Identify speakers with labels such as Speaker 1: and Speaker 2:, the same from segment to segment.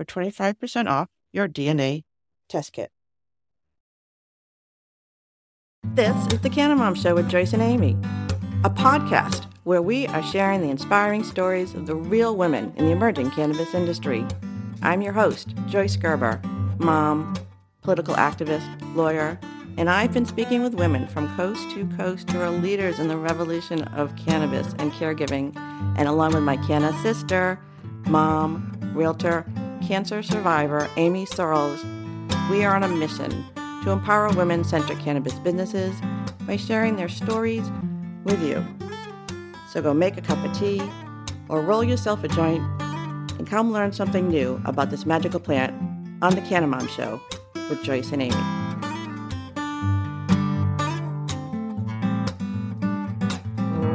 Speaker 1: for 25% off your DNA test kit. This is the Canna Mom Show with Joyce and Amie, a podcast where we are sharing the inspiring stories of the real women in the emerging cannabis industry. I'm your host, Joyce Gerber, mom, political activist, lawyer, and I've been speaking with women from coast to coast who are leaders in the revolution of cannabis and caregiving, and along with my Canna sister, mom, realtor, cancer survivor, Amie Searles, we are on a mission to empower women centered cannabis businesses by sharing their stories with you. So go make a cup of tea or roll yourself a joint and come learn something new about this magical plant on the Canna Mom Show with Joyce and Amie.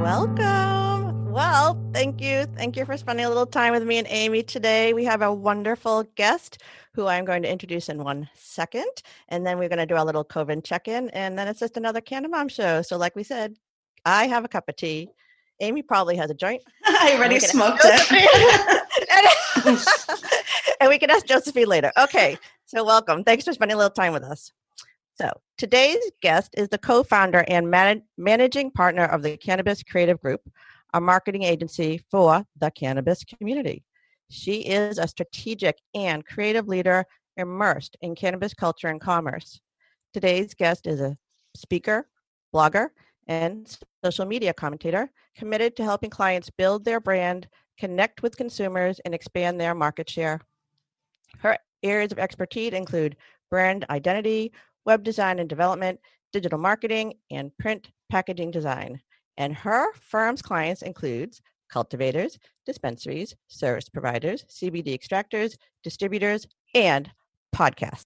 Speaker 1: Welcome. Well, thank you. Thank you for spending a little time with me and Amie today. We have a wonderful guest who I'm going to introduce in one second. And then we're going to do a little COVID check in. And then it's just another Canna Mom show. So, like we said, I have a cup of tea. Amie probably has a joint.
Speaker 2: I already smoked it.
Speaker 1: and we can ask Josefine later. Okay. So, welcome. Thanks for spending a little time with us. So, today's guest is the co founder and man- managing partner of the Cannabis Creative Group, a marketing agency for the cannabis community. She is a strategic and creative leader immersed in cannabis culture and commerce. Today's guest is a speaker, blogger, and social media commentator committed to helping clients build their brand, connect with consumers, and expand their market share. Her areas of expertise include brand identity, web design and development, digital marketing, and print packaging design. And her firm's clients includes cultivators, dispensaries, service providers, CBD extractors, distributors, and podcasts.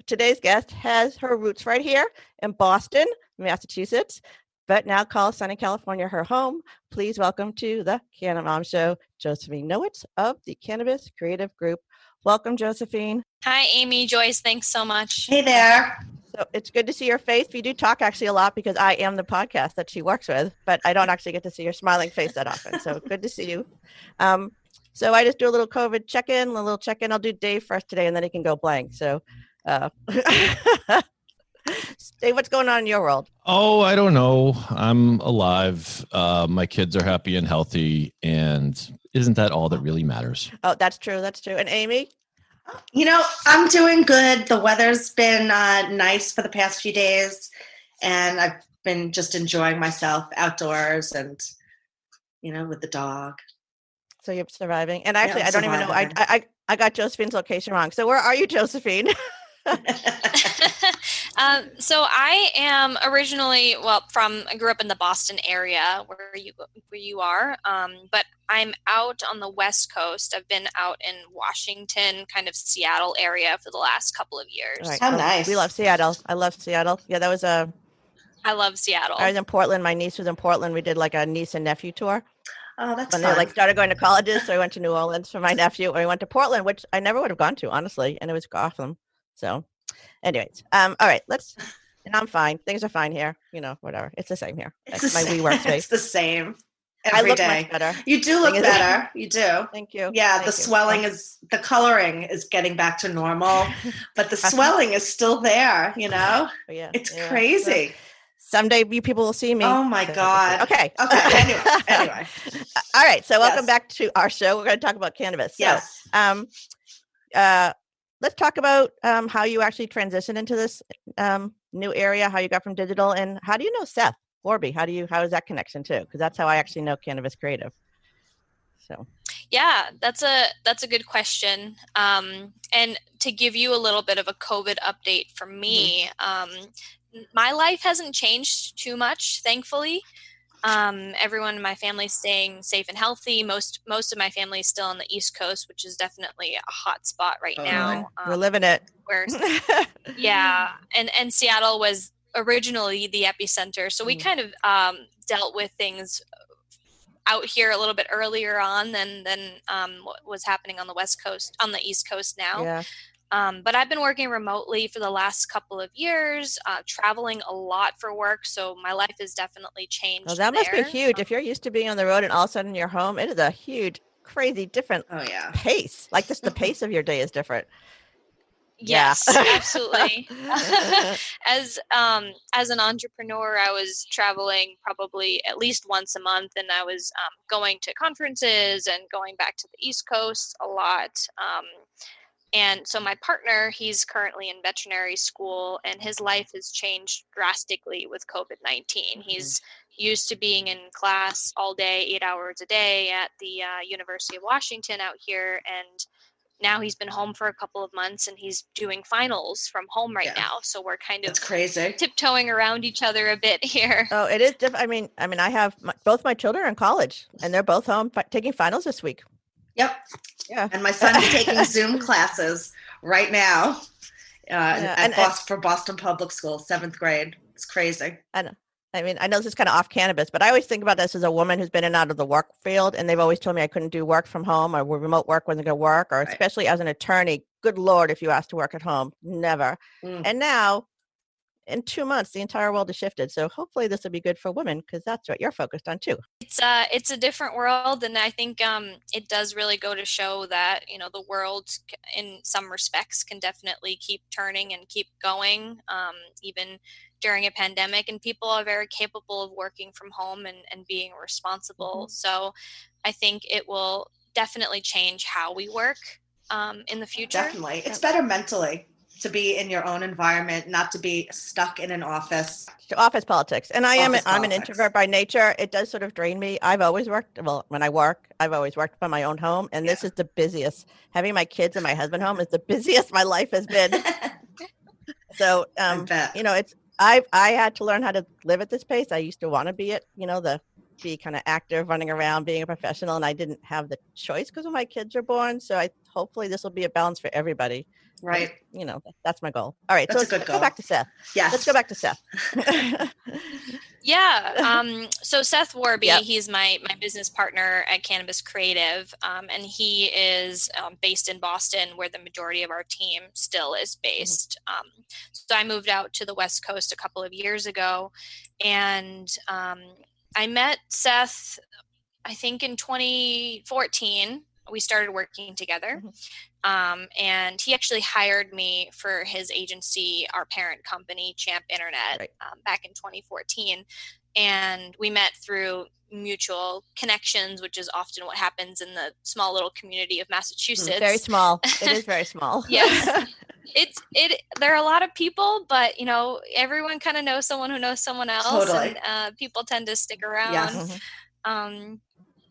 Speaker 1: Today's guest has her roots right here in Boston, Massachusetts, but now calls Sunny California her home. Please welcome to the Canna Mom Show, Josefine Nowitz of the Cannabis Creative Group. Welcome, Josefine.
Speaker 3: Hi, Amie, Joyce. Thanks so much.
Speaker 2: Hey there.
Speaker 1: So it's good to see your face. We do talk actually a lot because I am the podcast that she works with, but I don't actually get to see your smiling face that often. So good to see you. Um, so I just do a little COVID check in, a little check in. I'll do Dave first today, and then he can go blank. So, uh, Dave, what's going on in your world?
Speaker 4: Oh, I don't know. I'm alive. Uh, my kids are happy and healthy, and isn't that all that really matters?
Speaker 1: Oh, that's true. That's true. And Amie?
Speaker 2: You know, I'm doing good. The weather's been uh, nice for the past few days, and I've been just enjoying myself outdoors and, you know, with the dog.
Speaker 1: So you're surviving. And actually,
Speaker 2: I'm
Speaker 1: I don't even know. I. I I got Josefine's location wrong. So where are you, Josefine?
Speaker 3: um, so I am originally well from I grew up in the Boston area where you where you are, um, but I'm out on the West Coast. I've been out in Washington, kind of Seattle area for the last couple of years.
Speaker 1: Right.
Speaker 2: How
Speaker 1: Oh,
Speaker 2: nice.
Speaker 1: We love Seattle. I love Seattle. Yeah, that was a.
Speaker 3: I love Seattle.
Speaker 1: I was in Portland. My niece was in Portland. We did like a niece and nephew tour.
Speaker 2: oh, that's
Speaker 1: when
Speaker 2: fun.
Speaker 1: they like started going to colleges. So I went to New Orleans for my nephew, and we went to Portland, which I never would have gone to honestly, and it was awesome. So Anyways, um, all right, let's. And I'm fine. Things are fine here. You know, whatever. It's the same here.
Speaker 2: It's
Speaker 1: That's my
Speaker 2: same.
Speaker 1: WeWork
Speaker 2: It's the same
Speaker 1: I look
Speaker 2: day.
Speaker 1: much better.
Speaker 2: You do look better. You do.
Speaker 1: Thank you.
Speaker 2: Yeah,
Speaker 1: Thank
Speaker 2: the
Speaker 1: you.
Speaker 2: swelling is the coloring is getting back to normal, but the swelling is still there. You know,
Speaker 1: yeah,
Speaker 2: it's
Speaker 1: yeah.
Speaker 2: crazy.
Speaker 1: Someday you people will see me.
Speaker 2: Oh my
Speaker 1: So.
Speaker 2: God.
Speaker 1: Okay.
Speaker 2: Okay. Anyway, anyway.
Speaker 1: All right. So welcome
Speaker 2: Yes.
Speaker 1: back to our show. We're going to talk about cannabis. So,
Speaker 2: Yes.
Speaker 1: um, uh, let's talk about um, how you actually transitioned into this um, new area, how you got from digital, and how do you know Seth Worby? How do you how is that connection too? Because that's how I actually know Cannabis Creative. So
Speaker 3: Yeah, that's a that's a good question. Um, and to give you a little bit of a COVID update from me, um, n- my life hasn't changed too much, thankfully. Um, everyone in my family is staying safe and healthy. Most most of my family is still on the East Coast, which is definitely a hot spot right
Speaker 2: Totally.
Speaker 3: now.
Speaker 1: we're
Speaker 3: um,
Speaker 1: living it.
Speaker 3: where yeah and and seattle was originally the epicenter so we
Speaker 1: Mm.
Speaker 3: kind of um, dealt with things out here a little bit earlier on than than um, what was happening on the west coast on the east coast now
Speaker 1: Yeah.
Speaker 3: Um, but i've been working remotely for the last couple of years uh, traveling a lot for work so my life has definitely changed
Speaker 1: Well, that must be
Speaker 3: there.
Speaker 1: huge. If you're used to being on the road and all of a sudden you're home, it is a huge, crazy, different
Speaker 2: Oh yeah.
Speaker 1: pace. Like just the pace of your day is different. Yeah.
Speaker 3: yes absolutely as um as an entrepreneur i was traveling probably at least once a month and i was um, going to conferences and going back to the east coast a lot um, and so my partner he's currently in veterinary school and his life has changed drastically with covid-19 he's used to being in class all day eight hours a day at the uh, university of washington out here and now he's been home for a couple of months and he's doing finals from home right
Speaker 2: Yeah.
Speaker 3: now so we're kind of
Speaker 2: It's crazy.
Speaker 3: tiptoeing around each other a bit here
Speaker 1: Oh, it is different. I mean, I mean, I have my, both my children are in college, and they're both home fi- taking finals this week.
Speaker 2: Yep.
Speaker 1: Yeah.
Speaker 2: And my son's taking Zoom classes right now uh, at
Speaker 1: and- and-
Speaker 2: for Boston Public School, seventh grade. It's crazy.
Speaker 1: I mean, I know this is kind of off cannabis, but I always think about this as a woman who's been in and out of the work field, and they've always told me I couldn't do work from home or remote work wasn't going to work, or
Speaker 2: Right.
Speaker 1: especially as an attorney. Good lord, if you asked to work at home, never.
Speaker 2: Mm.
Speaker 1: And now, in two months, the entire world has shifted. So hopefully, this will be good for women because that's what you're focused on too.
Speaker 3: it's uh it's a different world and i think um it does really go to show that you know the world in some respects can definitely keep turning and keep going um even during a pandemic and people are very capable of working from home and, and being responsible so i think it will definitely change how we work um, in the future
Speaker 2: Definitely. It's better mentally to be in your own environment, not to be stuck in an office.
Speaker 1: to office politics. And i am
Speaker 2: Office
Speaker 1: i'm an introvert by nature. It does sort of drain me. I've always worked well when i work i've always worked from my own home. And this is the busiest having my kids and my husband home is the busiest my life has been. So um you know it's I've i had to learn how to live at this pace. I used to want to be it you know the be kind of active running around being a professional and i didn't have the choice because when my kids are born. So i hopefully this will be a balance for everybody
Speaker 2: Right.
Speaker 1: you know that's my goal all right
Speaker 2: That's
Speaker 1: so let's,
Speaker 2: good
Speaker 1: let's go back to seth
Speaker 2: Yeah.
Speaker 1: let's go back to seth
Speaker 3: Yeah. Um, so Seth Worby,
Speaker 1: Yep.
Speaker 3: he's my my business partner at Cannabis Creative, um, and he is um, based in Boston, where the majority of our team still is based. Um, so I moved out to the West Coast a couple of years ago, and um, I met Seth, I think in 2014. We started working together. Um, and he actually hired me for his agency, our parent company, Champ Internet,
Speaker 1: Right.
Speaker 3: um, back in 2014. And we met through mutual connections, which is often what happens in the small little community of Massachusetts.
Speaker 1: very small it is very small
Speaker 3: Yes. it's it. There are a lot of people, but you know, everyone kind of knows someone who knows someone else,
Speaker 2: Totally.
Speaker 3: and uh, people tend to stick around.
Speaker 2: Yes.
Speaker 1: Mhm.
Speaker 3: Um,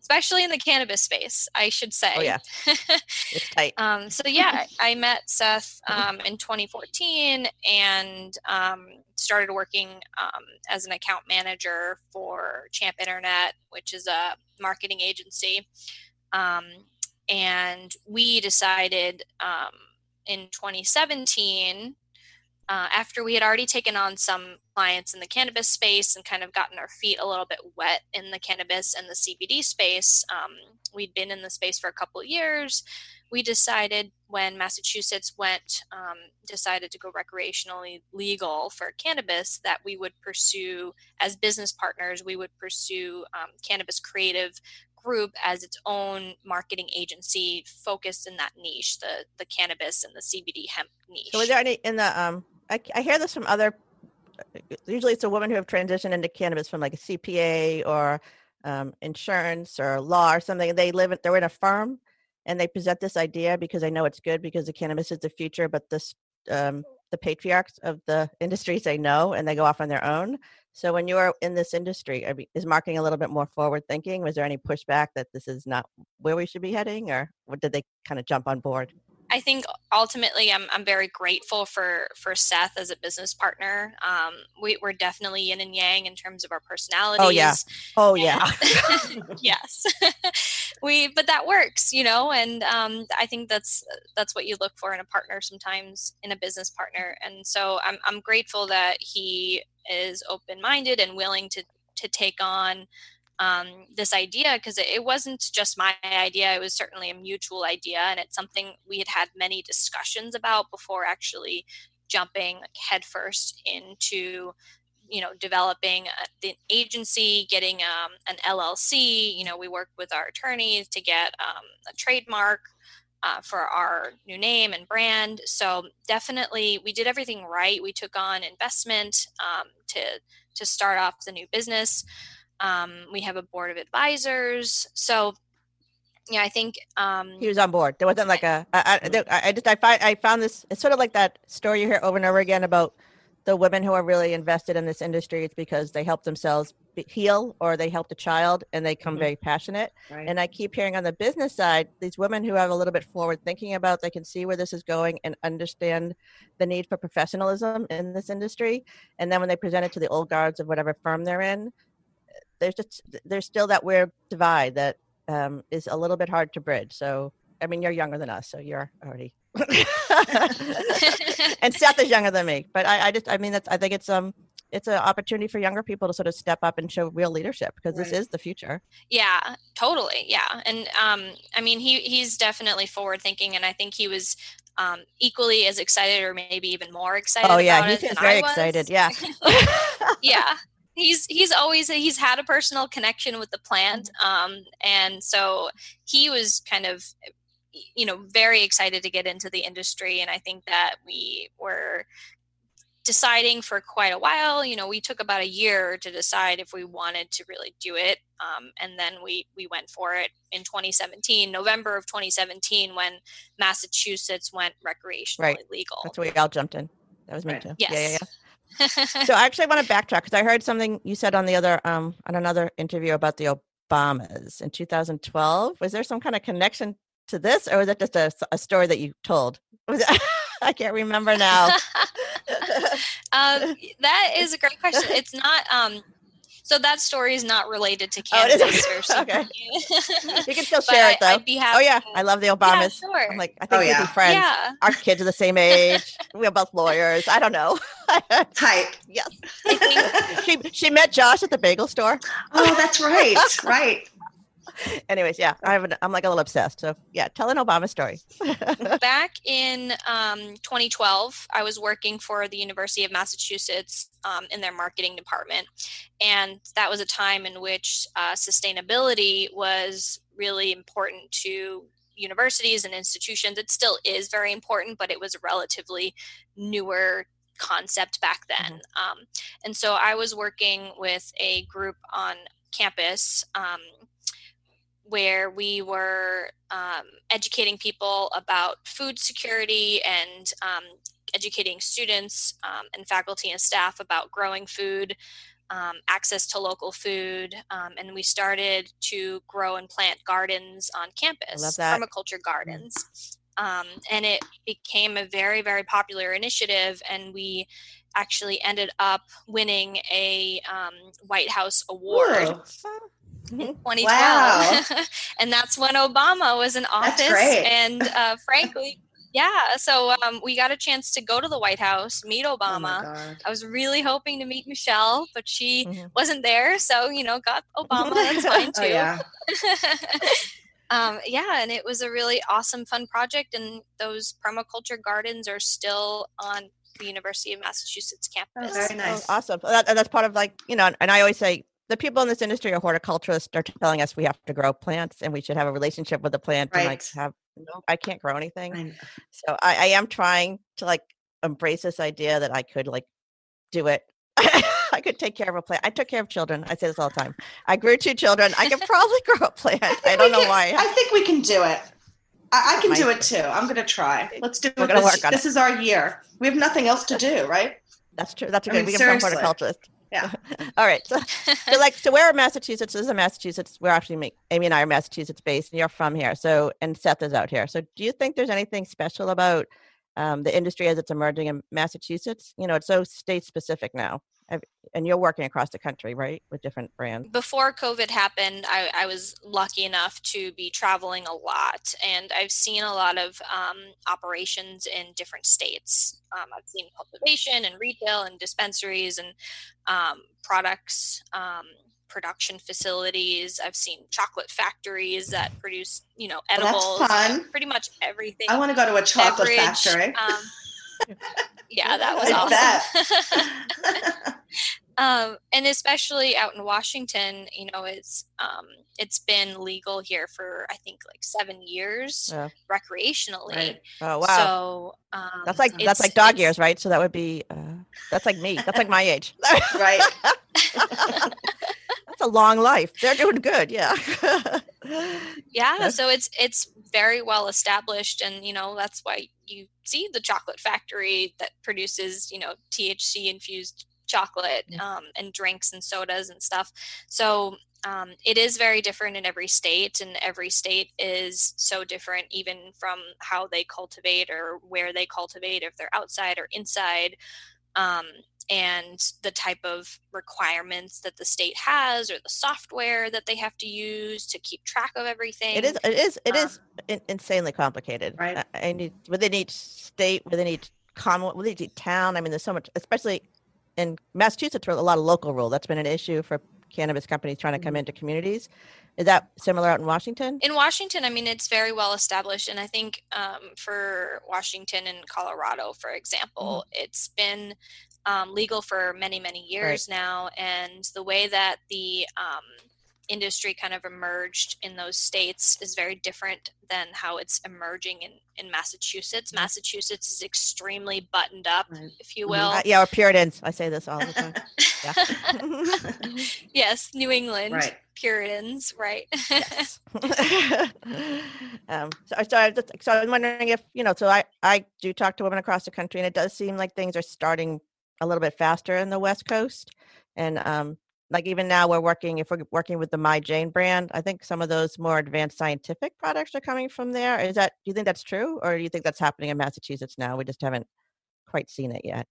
Speaker 3: especially in the cannabis space, I should say.
Speaker 1: Oh, yeah. it's tight
Speaker 3: Um, so yeah, I I met Seth um, in 2014 and um, started working um, as an account manager for Champ Internet, which is a marketing agency. Um, and we decided um, in 2017, uh, after we had already taken on some clients in the cannabis space and kind of gotten our feet a little bit wet in the cannabis and the CBD space, um, we'd been in the space for a couple of years we decided when Massachusetts went um, decided to go recreationally legal for cannabis that we would pursue as business partners we would pursue um, cannabis creative group as its own marketing agency focused in that niche the the cannabis and the CBD hemp niche.
Speaker 1: So, is there any in the um? I, I hear this from other. Usually, it's a woman who have transitioned into cannabis from like a CPA or um, insurance or law or something. They live in, they're in a firm and they present this idea because they know it's good because the cannabis is the future, but this um, the patriarchs of the industry say no and they go off on their own. So when you're in this industry, is marketing a little bit more forward thinking? Was there any pushback that this is not where we should be heading, or did they kind of jump on board?
Speaker 3: I think ultimately I'm, I'm very grateful for, for Seth as a business partner. Um, we, we're definitely yin and yang in terms of our personalities.
Speaker 1: Oh yeah. Oh yeah.
Speaker 3: yes. we, but that works, you know, and um, I think that's, that's what you look for in a partner sometimes in a business partner. And so I'm, I'm grateful that he is open-minded and willing to, to take on um, this idea because it, wasn't just my idea it was certainly a mutual idea and it's something we had had many discussions about before actually jumping headfirst into you know developing a, the agency getting um, an llc you know we worked with our attorneys to get um, a trademark uh, for our new name and brand. So definitely we did everything right. We took on investment um, to to start off the new business um, we have a board of advisors. So, yeah, I think um,
Speaker 1: he was on board. There wasn't like a. I, I, I just I find I found this. It's sort of like that story you hear over and over again about the women who are really invested in this industry. It's because they help themselves heal or they helped a child and they come mm-hmm. very passionate. Right. And I keep hearing on the business side, these women who have a little bit forward thinking about, they can see where this is going and understand the need for professionalism in this industry. And then when they present it to the old guards of whatever firm they're in, there's just there's still that weird divide that um, is a little bit hard to bridge. So I mean, you're younger than us, so you're already. and Seth is younger than me, but I, I just I mean that's I think it's um it's an opportunity for younger people to sort of step up and show real leadership because right. this is the future.
Speaker 3: Yeah, totally. Yeah, and um, I mean he he's definitely forward thinking, and I think he was um, equally as excited or maybe even more excited.
Speaker 1: Oh yeah, he seems very excited. Yeah.
Speaker 3: yeah he's he's always he's had a personal connection with the plant mm-hmm. um, and so he was kind of you know very excited to get into the industry and i think that we were deciding for quite a while you know we took about a year to decide if we wanted to really do it um, and then we we went for it in 2017 november of 2017 when massachusetts went recreationally
Speaker 1: right.
Speaker 3: legal
Speaker 1: that's where we all jumped in that was me
Speaker 3: right.
Speaker 1: too
Speaker 3: yes.
Speaker 1: yeah yeah yeah so I actually want to backtrack because I heard something you said on the other um on another interview about the Obamas in 2012. Was there some kind of connection to this, or was it just a, a story that you told? I can't remember now.
Speaker 3: um, that is a great question. It's not. Um, so that story is not related to cannabis oh, or
Speaker 1: okay. you can still share it though.
Speaker 3: I'd be happy
Speaker 1: oh yeah, I love the Obamas.
Speaker 3: Yeah, sure.
Speaker 1: I'm like, I think oh, we'd be friends. Yeah. Our kids are the same age. We're both lawyers. I don't know.
Speaker 2: Type.
Speaker 1: Yes. she she met Josh at the bagel store.
Speaker 2: Oh, that's right. right.
Speaker 1: Anyways, yeah, I have an, I'm like a little obsessed. So yeah, tell an Obama story.
Speaker 3: Back in um, 2012, I was working for the University of Massachusetts um, in their marketing department, and that was a time in which uh, sustainability was really important to universities and institutions. It still is very important, but it was a relatively newer concept back then. Mm-hmm. Um, and so I was working with a group on campus um, where we were um, educating people about food security and um, educating students um, and faculty and staff about growing food, um, access to local food, um, and we started to grow and plant gardens on campus, permaculture mm. gardens. Um, and it became a very, very popular initiative, and we actually ended up winning a White House award. Whoa 2012 wow. and that's when obama was in office and uh, frankly yeah so um, we got a chance to go to the white house meet oh obama oh i was really hoping to meet michelle but she mm-hmm. wasn't there so you know got obama that's fine oh, too oh, yeah. um, yeah, and it was a really awesome, fun project. And those permaculture gardens are still on the University of Massachusetts campus.
Speaker 2: very
Speaker 1: Oh,
Speaker 2: nice.
Speaker 1: awesome. That, and that's part of like, you know, and I always say the people in this industry are horticulturists are telling us we have to grow plants and we should have a relationship with the plant and like have no, I can't grow anything.
Speaker 2: I.
Speaker 1: So I, I am trying to like embrace this idea that I could like do it. I could take care of a plant. I took care of children. I say this all the time. I grew two children. I could probably grow a plant. I
Speaker 2: think
Speaker 1: don't know
Speaker 2: can-
Speaker 1: why.
Speaker 2: I think we can do it. I, I can
Speaker 1: My-
Speaker 2: do it too. I'm going to try. Let's do
Speaker 1: We're
Speaker 2: it. This,
Speaker 1: work on
Speaker 2: this is our year. We have nothing else to do, right?
Speaker 1: That's true. That's a
Speaker 2: I
Speaker 1: good.
Speaker 2: mean,
Speaker 1: we can become
Speaker 2: seriously. Yeah.
Speaker 1: all right. So, so like, so we're in Massachusetts. This is Massachusetts. We're actually, Amie and I are Massachusetts based, and you're from here. So, and Seth is out here. So, do you think there's anything special about um, the industry as it's emerging in Massachusetts? You know, it's so state specific now, and you're working across the country, right, with different brands.
Speaker 3: before COVID happened, I, I was lucky enough to be traveling a lot, and I've seen a lot of um, operations in different states. Um, I've seen cultivation and retail and dispensaries and um, products. Um, production facilities i've seen chocolate factories that produce you know
Speaker 2: Well, that's
Speaker 3: edibles
Speaker 2: fun.
Speaker 3: pretty much everything
Speaker 2: I want to go to a chocolate
Speaker 3: beverage,
Speaker 2: factory.
Speaker 3: Yeah that was
Speaker 2: I
Speaker 3: awesome um, and especially out in Washington, you know, it's um, it's been legal here for I think like seven years
Speaker 1: Yeah.
Speaker 3: recreationally.
Speaker 2: Right.
Speaker 1: Oh wow.
Speaker 3: So um,
Speaker 1: that's like that's like dog years, right? So that would be uh, that's like me. That's like my age.
Speaker 2: right.
Speaker 1: that's a long life. They're doing good. Yeah.
Speaker 3: Yeah,
Speaker 1: Yeah.
Speaker 3: so it's it's very well established, and you know that's why you see the chocolate factory that produces you know THC infused chocolate um, and drinks and sodas and stuff. So um, it is very different in every state, and every state is so different, even from how they cultivate or where they cultivate, if they're outside or inside. Um, and the type of requirements that the state has or the software that they have to use to keep track of everything.
Speaker 1: It is. It is. It
Speaker 3: Um,
Speaker 1: is insanely complicated.
Speaker 2: Right.
Speaker 1: I, I need within each state, within each commonwealth, within each town. I mean, there's so much, especially in Massachusetts, where a lot of local rule. That's been an issue for cannabis companies trying to come into communities. Is that similar out in Washington?
Speaker 3: in Washington, I mean, it's very well established, and I think um, for Washington and Colorado, for example, it's been um, legal for many, many years now. And the way that the um, industry kind of emerged in those states is very different than how it's emerging in, in Massachusetts. Massachusetts is extremely buttoned up,
Speaker 2: Right.
Speaker 3: if you
Speaker 2: Mhm.
Speaker 3: will.
Speaker 1: Uh, yeah, or Puritans. I say this all the time. Yeah.
Speaker 3: yes, New England
Speaker 2: Right.
Speaker 3: Puritans, right?
Speaker 1: Yes. um, so, so, I just, so I'm wondering if you know. So I I do talk to women across the country, and it does seem like things are starting a little bit faster in the West Coast, and um, like even now we're working if we're working with the My Jane brand. I think some of those more advanced scientific products are coming from there. Is that do you think that's true, or do you think that's happening in Massachusetts now? We just haven't quite seen it yet.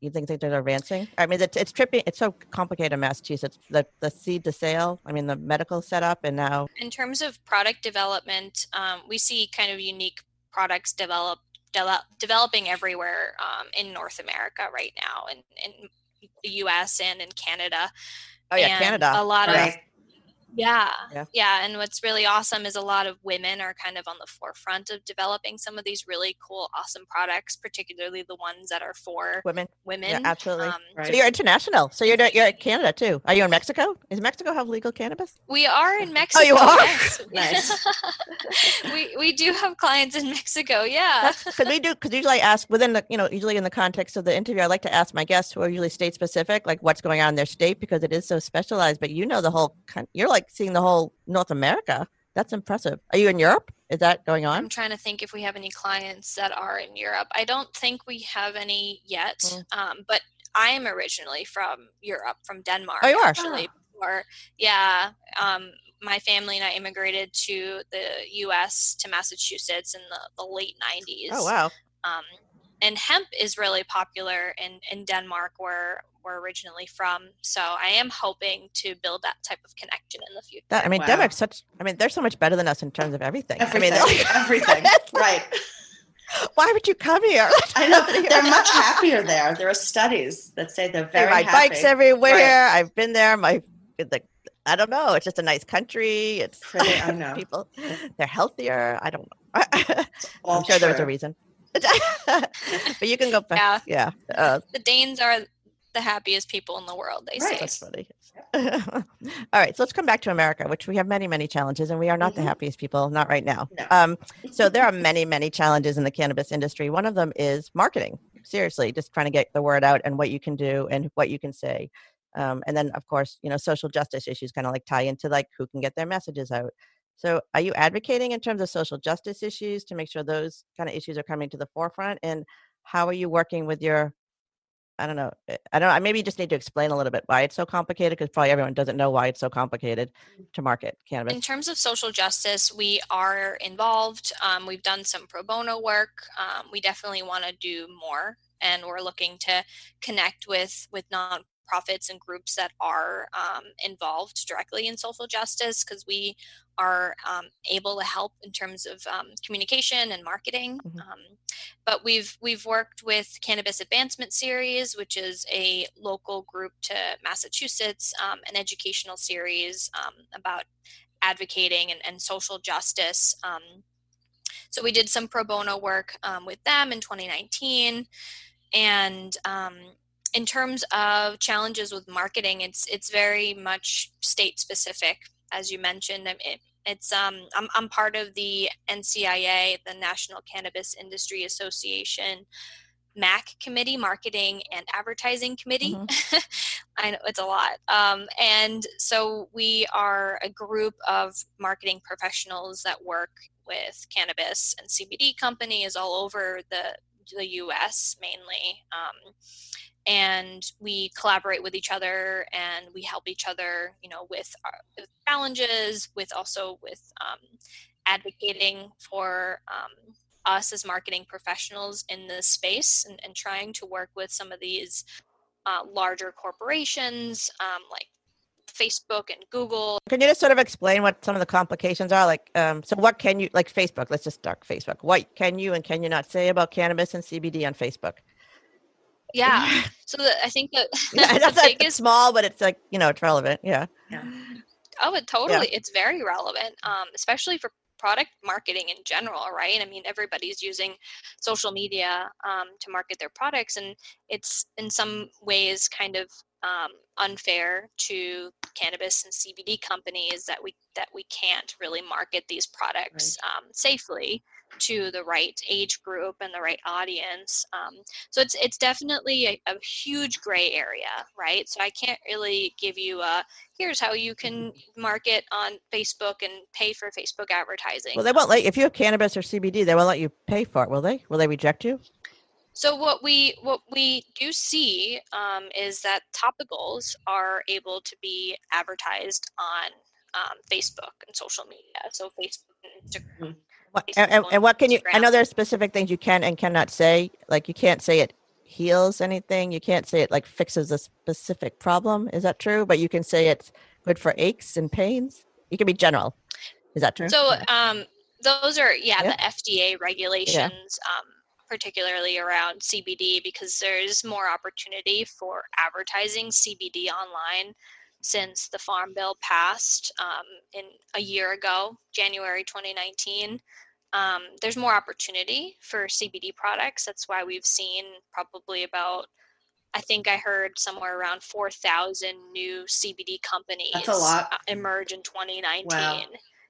Speaker 1: You think things are advancing? I mean, it's it's tripping. It's so complicated in Massachusetts. The the seed to sale. I mean, the medical setup, and now
Speaker 3: in terms of product development, um, we see kind of unique products develop, develop developing everywhere um, in North America right now, and in the U.S. and in Canada.
Speaker 1: oh yeah,
Speaker 3: And
Speaker 1: Canada.
Speaker 3: A lot of
Speaker 2: Right.
Speaker 3: Yeah,
Speaker 1: Yeah.
Speaker 3: yeah, And what's really awesome is a lot of women are kind of on the forefront of developing some of these really cool, awesome products, particularly the ones that are for
Speaker 1: women.
Speaker 3: women.
Speaker 1: Yeah, absolutely.
Speaker 3: Um,
Speaker 2: Right.
Speaker 1: So you're international. So you're you're in Canada too. Are you in Mexico? Does Mexico have legal cannabis?
Speaker 3: We are in Mexico.
Speaker 1: Oh, you are?
Speaker 3: yes.
Speaker 2: Nice.
Speaker 3: we we do have clients in Mexico. Yeah.
Speaker 1: Because we do. Because usually I ask within the you know usually in the context of the interview, I like to ask my guests who are usually state specific, like what's going on in their state because it is so specialized. But you know the whole. You're like seeing the whole North America. That's impressive. Are you in Europe? Is that going on?
Speaker 3: I'm trying to think if we have any clients that are in Europe. I don't think we have any yet.
Speaker 1: Mm.
Speaker 3: Um, but I am originally from Europe, from Denmark.
Speaker 1: Oh, you are?
Speaker 3: actually. Before, yeah. Um, my family and I immigrated to the U.S. to Massachusetts in the, the late '90s.
Speaker 1: Oh wow.
Speaker 3: um, and hemp is really popular in, in Denmark, where we're originally from. So I am hoping to build that type of connection in the future.
Speaker 1: That, I mean,
Speaker 2: Wow.
Speaker 1: Denmark's such. I mean, they're so much better than us in terms of everything.
Speaker 2: Everything.
Speaker 1: I mean, like-
Speaker 2: everything. Right.
Speaker 1: why would you come here?
Speaker 2: I know they're much happier there. There are studies that say they're very.
Speaker 1: They
Speaker 2: very
Speaker 1: ride
Speaker 2: happy.
Speaker 1: bikes everywhere. I've been there. My the I don't know. It's just a nice country. It's
Speaker 2: Pretty, I know.
Speaker 1: people. They're healthier. I don't know. I'm sure there's a reason. but you can go back.
Speaker 3: Yeah.
Speaker 1: Yeah. Uh,
Speaker 3: The Danes are the happiest people in the world, they
Speaker 2: Right.
Speaker 3: say.
Speaker 1: That's funny. All right, so let's come back to America, which we have many, many challenges, and we are not the
Speaker 2: Mhm.
Speaker 1: happiest people, not right now.
Speaker 2: No.
Speaker 1: Um, so there are many, many challenges in the cannabis industry. One of them is marketing. Seriously, just trying to get the word out and what you can do and what you can say. Um, and then, of course, you know, social justice issues kind of like tie into like who can get their messages out. So, are you advocating in terms of social justice issues to make sure those kind of issues are coming to the forefront? And how are you working with your I don't know. uh, I don't know. I maybe you just need to explain a little bit why it's so complicated because probably everyone doesn't know why it's so complicated to market cannabis.
Speaker 3: In terms of social justice, we are involved. Um, we've done some pro bono work. Um, we definitely want to do more, and we're looking to connect with with nonprofits and groups that are um, involved directly in social justice because we are um, able to help in terms of um, communication and marketing.
Speaker 1: Mhm.
Speaker 3: Um, but we've we've worked with Cannabis Advancement Series, which is a local group to Massachusetts, um, an educational series um, about advocating and, and social justice. Um, so we did some pro bono work um, with them in 2019, and um, in terms of challenges with marketing, it's it's very much state specific, as you mentioned. I mean, it's um I'm I'm part of the NCIA, the National Cannabis Industry Association. MAC committee, marketing and advertising committee. I know it's a lot. Um, and so we are a group of marketing professionals that work with cannabis and CBD companies all over the the U.S. mainly. Um, and we collaborate with each other and we help each other, you know, with, our, challenges, with also with um, advocating for um, us as marketing professionals in this space and, and trying to work with some of these uh, larger corporations um, like Facebook and Google.
Speaker 1: Can you just sort of explain what some of the complications are? Like, um, so what can you like Facebook? Let's just start Facebook. What can you and can you not say about cannabis and CBD on Facebook?
Speaker 3: Yeah. So the, I think that
Speaker 1: Yeah, that's like, it's
Speaker 3: biggest
Speaker 1: small, but it's like you know it's relevant. Yeah.
Speaker 3: yeah Oh, it totally. It's very relevant, um, especially for product marketing in general, right? I mean, everybody's using social media um, to market their products, and it's in some ways kind of um, unfair to cannabis and CBD companies that we that we can't really market these products um, safely to the right age group and the right audience. Um, so it's it's definitely a, a huge gray area, right? So I can't really give you a here's how you can market on Facebook and pay for Facebook advertising.
Speaker 1: Well, they won't let if you have cannabis or CBD, they won't let you pay for it, will they? Will they reject you?
Speaker 3: So what we what we do see um, is that topicals are able to be advertised on um, Facebook and social media. So Facebook and Instagram.
Speaker 1: What,
Speaker 3: Facebook
Speaker 1: and, and, and what can you? I know there are specific things you can and cannot say. Like you can't say it heals anything. You can't say it like fixes a specific problem. Is that true? But you can say it's good for aches and pains. You can be general. Is that true?
Speaker 3: So um, those are yeah,
Speaker 1: Yeah.
Speaker 3: the FDA regulations, um, particularly around CBD, because there's more opportunity for advertising CBD online since the Farm Bill passed um, in a year ago, January 2019. Um, there's more opportunity for CBD products. That's why we've seen probably about I think I heard somewhere around 4,000 new CBD companies
Speaker 2: lot.
Speaker 3: uh, emerge in 2019.
Speaker 2: Wow.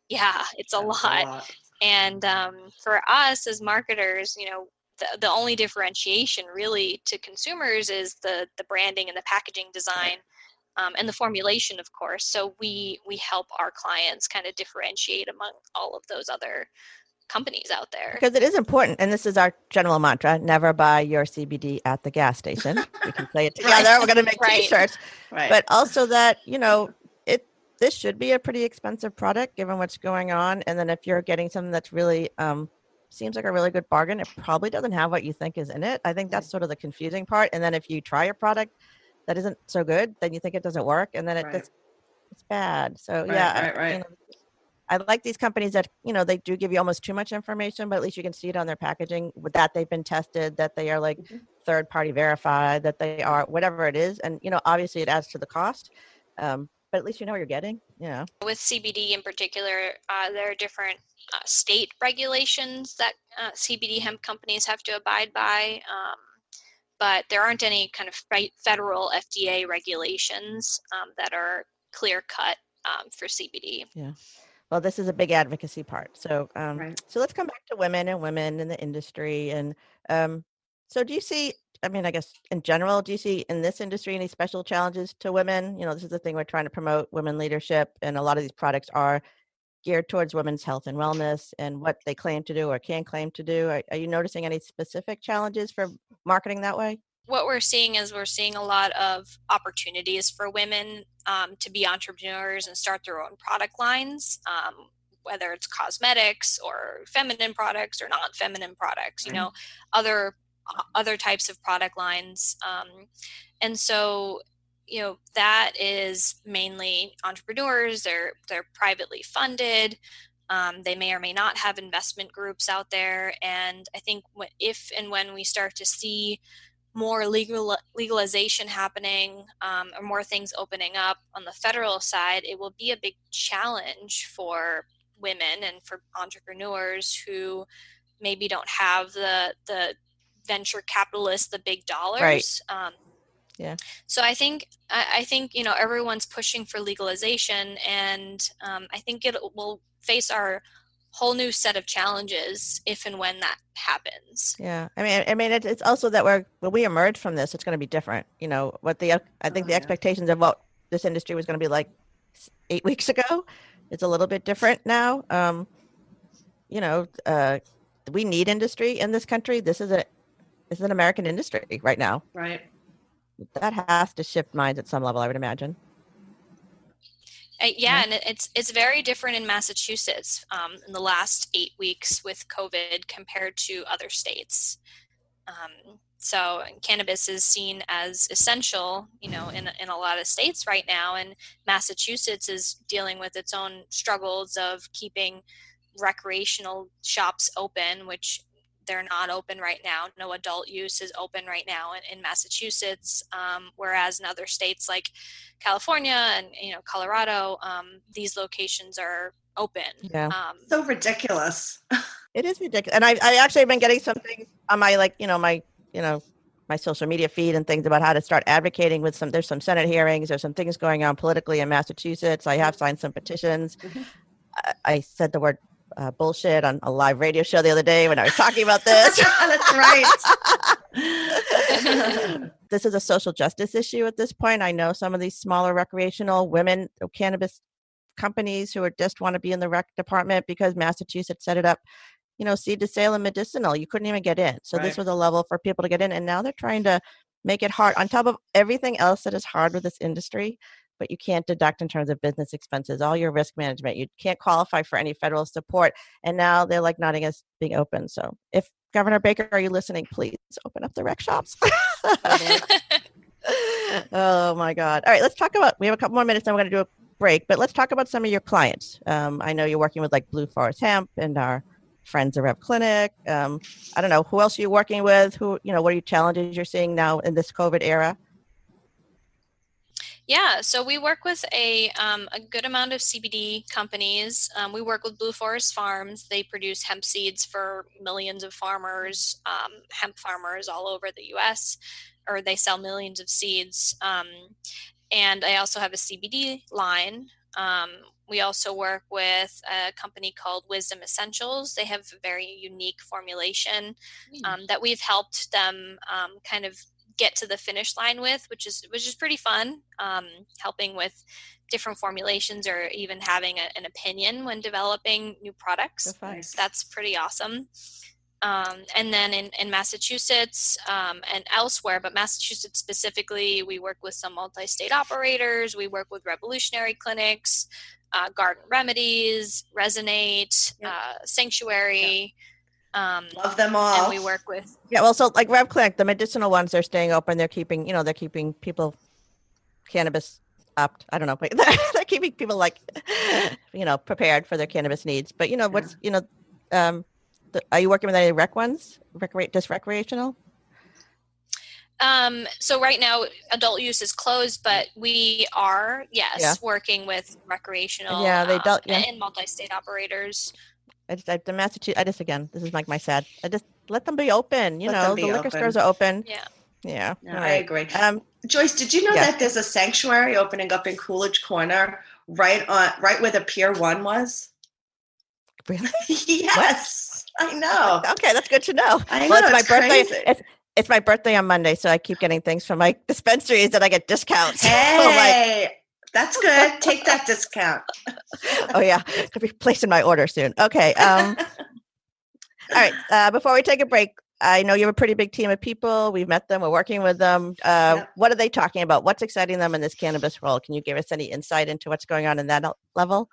Speaker 3: Yeah, it's a
Speaker 2: That's
Speaker 3: lot. And um, for us as marketers, you know, the, the only differentiation really to consumers is the the branding and the packaging design. Um, and the formulation, of course. So we we help our clients kind of differentiate among all of those other companies out there.
Speaker 1: because it is important, and this is our general mantra: never buy your CBD at the gas station. we can play it
Speaker 3: Right.
Speaker 1: together. We're going to make
Speaker 3: Right.
Speaker 1: T-shirts,
Speaker 2: Right.
Speaker 1: but also that you know it. This should be a pretty expensive product given what's going on, and then if you're getting something that's really um, seems like a really good bargain, it probably doesn't have what you think is in it. I think that's sort of the confusing part. And then if you try a product that isn't so good, then you think it doesn't work, and then it
Speaker 2: Right.
Speaker 1: it's, it's bad. So
Speaker 2: Right,
Speaker 1: yeah, I-
Speaker 2: right, right.
Speaker 1: you know, I like these companies that you know they do give you almost too much information, but at least you can see it on their packaging with that they've been tested, that they are like
Speaker 2: Mhm.
Speaker 1: third party verified, that they are whatever it is, and you know obviously it adds to the cost. Um, but at least you know what you're getting. Yeah.
Speaker 3: With CBD in particular, uh, there are different uh, state regulations that uh, CBD hemp companies have to abide by. Um, but there aren't any kind of federal FDA regulations um, that are clear cut um, for CBD.
Speaker 1: Yeah. Well, this is a big advocacy part. So, um,
Speaker 2: Right.
Speaker 1: so let's come back to women and women in the industry. And um, so, do you see? I mean, I guess in general, do you see in this industry any special challenges to women? You know, this is the thing we're trying to promote women leadership, and a lot of these products are geared towards women's health and wellness and what they claim to do or can claim to do. Are, are you noticing any specific challenges for marketing that way?
Speaker 3: what we're seeing is we're seeing a lot of opportunities for women um, to be entrepreneurs and start their own product lines um, whether it's cosmetics or feminine products or not feminine products you know other uh, other types of product lines um, and so you know that is mainly entrepreneurs they're they're privately funded um, they may or may not have investment groups out there and i think if and when we start to see more legal legalization happening um, or more things opening up on the federal side, it will be a big challenge for women and for entrepreneurs who maybe don't have the the venture capitalists, the big dollars.
Speaker 1: Right.
Speaker 3: Um,
Speaker 1: yeah.
Speaker 3: So I think I, I, think you know everyone's pushing for legalization, and um, I think it will face our whole new set of challenges if and when that happens.
Speaker 1: Yeah, I mean, I mean, it's also that we're when we emerge from this, it's going to be different. You know, what the I think
Speaker 2: Oh,
Speaker 1: the
Speaker 2: yeah.
Speaker 1: expectations of what this industry was going to be like eight weeks ago, it's a little bit different now. Um, you know, uh, we need industry in this country. This is a this is an American industry right now.
Speaker 2: Right.
Speaker 1: That has to shift minds at some level, I would imagine.
Speaker 3: Uh, yeah, and it's it's very different in Massachusetts um, in the last eight weeks with COVID compared to other states. Um, so cannabis is seen as essential, you know, in in a lot of states right now, and Massachusetts is dealing with its own struggles of keeping recreational shops open, which they're not open right now. No adult use is open right now in, in Massachusetts, um, whereas in other states like California and you know Colorado, um, these locations are open.
Speaker 1: Yeah.
Speaker 3: Um,
Speaker 2: So ridiculous.
Speaker 1: It is ridiculous. And I, I actually have been getting some things on my like, you know, my, you know, my social media feed and things about how to start advocating with some there's some Senate hearings, there's some things going on politically in Massachusetts. I have signed some petitions.
Speaker 2: Mhm.
Speaker 1: I, I said the word uh, bullshit on a live radio show the other day when I was talking about this.
Speaker 2: That's right.
Speaker 1: this is a social justice issue at this point. I know some of these smaller recreational women uh, cannabis companies who are just want to be in the rec department because Massachusetts set it up, you know, seed to sale and medicinal. You couldn't even get in. So this was a level for people to get in. And now they're trying to make it hard on top of everything else that is hard with this industry. But you can't deduct in terms of business expenses, all your risk management. You can't qualify for any federal support. And now they're like not against being open. So if Governor Baker, are you listening? Please open up the rec shops. oh my God. All right, let's talk about. We have a couple more minutes, then we're going to do a break. But let's talk about some of your clients. Um, I know you're working with like Blue Forest Hemp and our friends at Rev Clinic. Um, I don't know who else are you working with. Who you know? What are your challenges you're seeing now in this COVID era?
Speaker 3: Yeah, so we work with a, um, a good amount of CBD companies. Um, we work with Blue Forest Farms. They produce hemp seeds for millions of farmers, um, hemp farmers all over the US, or they sell millions of seeds. Um, and I also have a CBD line. Um, we also work with a company called Wisdom Essentials. They have a very unique formulation um, that we've helped them um, kind of get to the finish line with, which is which is pretty fun. Um, helping with different formulations or even having a, an opinion when developing new products.
Speaker 2: Nice.
Speaker 3: That's pretty awesome. Um, and then in, in Massachusetts um, and elsewhere, but Massachusetts specifically, we work with some multi state operators. We work with revolutionary clinics, uh, Garden Remedies, Resonate,
Speaker 2: Yep.
Speaker 3: uh, Sanctuary. Um,
Speaker 2: Love them all.
Speaker 3: and we work with
Speaker 1: Yeah, well, so like Rev Clinic, the medicinal ones, they're staying open. They're keeping, you know, they're keeping people cannabis up. I don't know, but they're keeping people like, you know, prepared for their cannabis needs. But you know, what's you know, um, the, are you working with any rec ones? Recre- just recreational?
Speaker 3: Um, so right now, adult use is closed, but we are, yes,
Speaker 1: Yeah.
Speaker 3: working with recreational
Speaker 1: Yeah, they
Speaker 3: um,
Speaker 1: don't- yeah.
Speaker 3: and multi-state operators.
Speaker 1: I just, I, the Massachusetts, I just, again, this is like my sad, I just let them be open, you
Speaker 2: Let
Speaker 1: know, the
Speaker 2: be
Speaker 1: liquor stores are open.
Speaker 3: Yeah.
Speaker 1: Yeah.
Speaker 2: No,
Speaker 1: all
Speaker 2: I agree.
Speaker 1: Um,
Speaker 2: Joyce, did you know
Speaker 1: Yeah.
Speaker 2: that there's a sanctuary opening up in Coolidge Corner, right on, right where the Pier One was?
Speaker 1: really?
Speaker 2: yes, I know.
Speaker 1: Okay, that's good to know.
Speaker 2: I know.
Speaker 1: well, it's my
Speaker 2: it's
Speaker 1: birthday.
Speaker 2: crazy.
Speaker 1: It's, it's my birthday on Monday, so I keep getting things from my dispensaries that I get discounts. So, like,
Speaker 2: Hey, that's good. Take that discount.
Speaker 1: oh yeah, to be placing my order soon. Okay. Um, all right. Uh, before we take a break, I know you have a pretty big team of people. We've met them. We're working with them. Uh,
Speaker 2: Yep.
Speaker 1: What are they talking about? What's exciting them in this cannabis role? Can you give us any insight into what's going on in that level?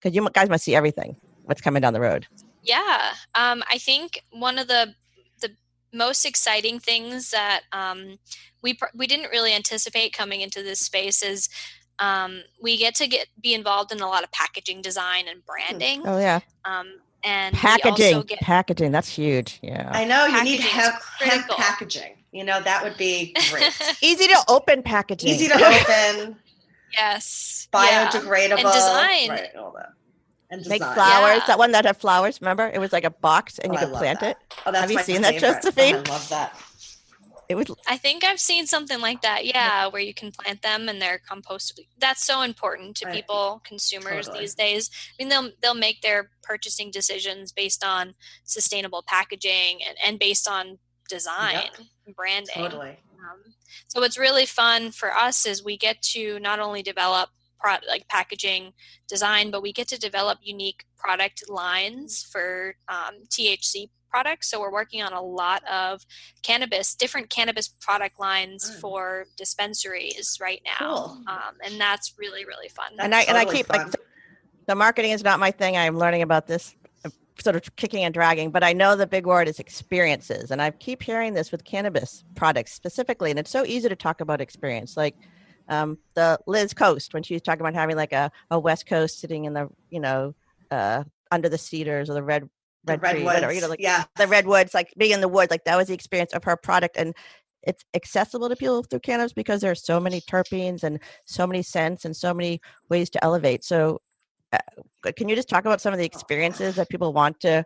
Speaker 1: Because you guys must see everything. What's coming down the road?
Speaker 3: Yeah, um, I think one of the the most exciting things that um, we pr- we didn't really anticipate coming into this space is um, we get to get be involved in a lot of packaging design and branding,
Speaker 1: Oh yeah,
Speaker 3: um, and
Speaker 1: packaging.
Speaker 3: get
Speaker 1: Packaging. That's huge. Yeah.
Speaker 2: I know you need
Speaker 3: Packaging is
Speaker 2: hemp, hemp packaging. You know that would be great.
Speaker 1: Easy to open packaging.
Speaker 2: Easy to open,
Speaker 3: yes, yeah.
Speaker 2: biodegradable,
Speaker 3: design.
Speaker 2: right? All that. And
Speaker 1: Make flowers.
Speaker 3: Yeah.
Speaker 1: That one that had flowers. Remember, it was like a box, and
Speaker 2: Oh,
Speaker 1: you could plant
Speaker 2: that.
Speaker 1: it.
Speaker 2: Oh, that's
Speaker 1: Have you
Speaker 2: my
Speaker 1: seen that,
Speaker 2: favorite. Oh,
Speaker 1: Josefine?
Speaker 2: I love that.
Speaker 1: It was
Speaker 3: I think I've seen something like that. Yeah, where you can plant them and they're compostable. That's so important to
Speaker 2: Right.
Speaker 3: people, consumers
Speaker 2: Totally.
Speaker 3: these days. I mean, they'll they'll make their purchasing decisions based on sustainable packaging and, and based on design, and branding.
Speaker 2: Totally.
Speaker 3: Um, so what's really fun for us is we get to not only develop pro- like packaging design, but we get to develop unique product lines for um, THC products. So we're working on a lot of cannabis, different cannabis product lines
Speaker 2: Mm.
Speaker 3: for dispensaries right now,
Speaker 2: Cool.
Speaker 3: um, and that's really really fun.
Speaker 2: That's
Speaker 1: and I and I
Speaker 2: totally
Speaker 1: keep like the, the marketing is not my thing. I'm learning about this uh, sort of kicking and dragging, but I know the big word is experiences, and I keep hearing this with cannabis products specifically, and it's so easy to talk about experience, like. Um, the Liz Coast when she was talking about having like a, a West Coast sitting in the you know uh, under the cedars or the red
Speaker 2: The
Speaker 1: red tree, whatever you know like
Speaker 2: yeah.
Speaker 1: the redwoods, like being in the woods, like that was the experience of her product. And it's accessible to people through cannabis because there are so many terpenes and so many scents and so many ways to elevate. So, uh, can you just talk about some of the experiences that people want to?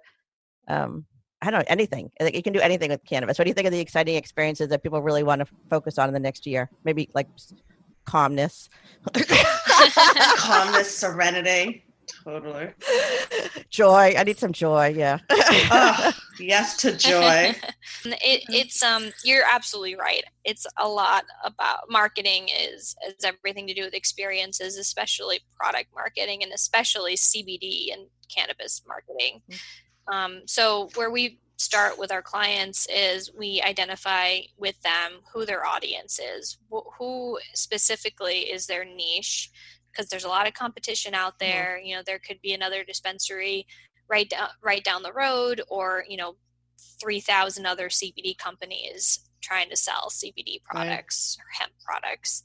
Speaker 1: Um, I don't know anything. Like you can do anything with cannabis. What do you think of the exciting experiences that people really want to focus on in the next year? Maybe like calmness,
Speaker 2: Calmness, serenity. Totally.
Speaker 1: joy. I need some joy. Yeah.
Speaker 2: Oh, yes to joy.
Speaker 3: it, it's um you're absolutely right it's a lot about marketing is is everything to do with experiences especially product marketing and especially cbd and cannabis marketing um, so where we start with our clients is we identify with them who their audience is wh- who specifically is their niche because there's a lot of competition out there you know there could be another dispensary right down right down the road or you know 3000 other cbd companies trying to sell cbd products or hemp products.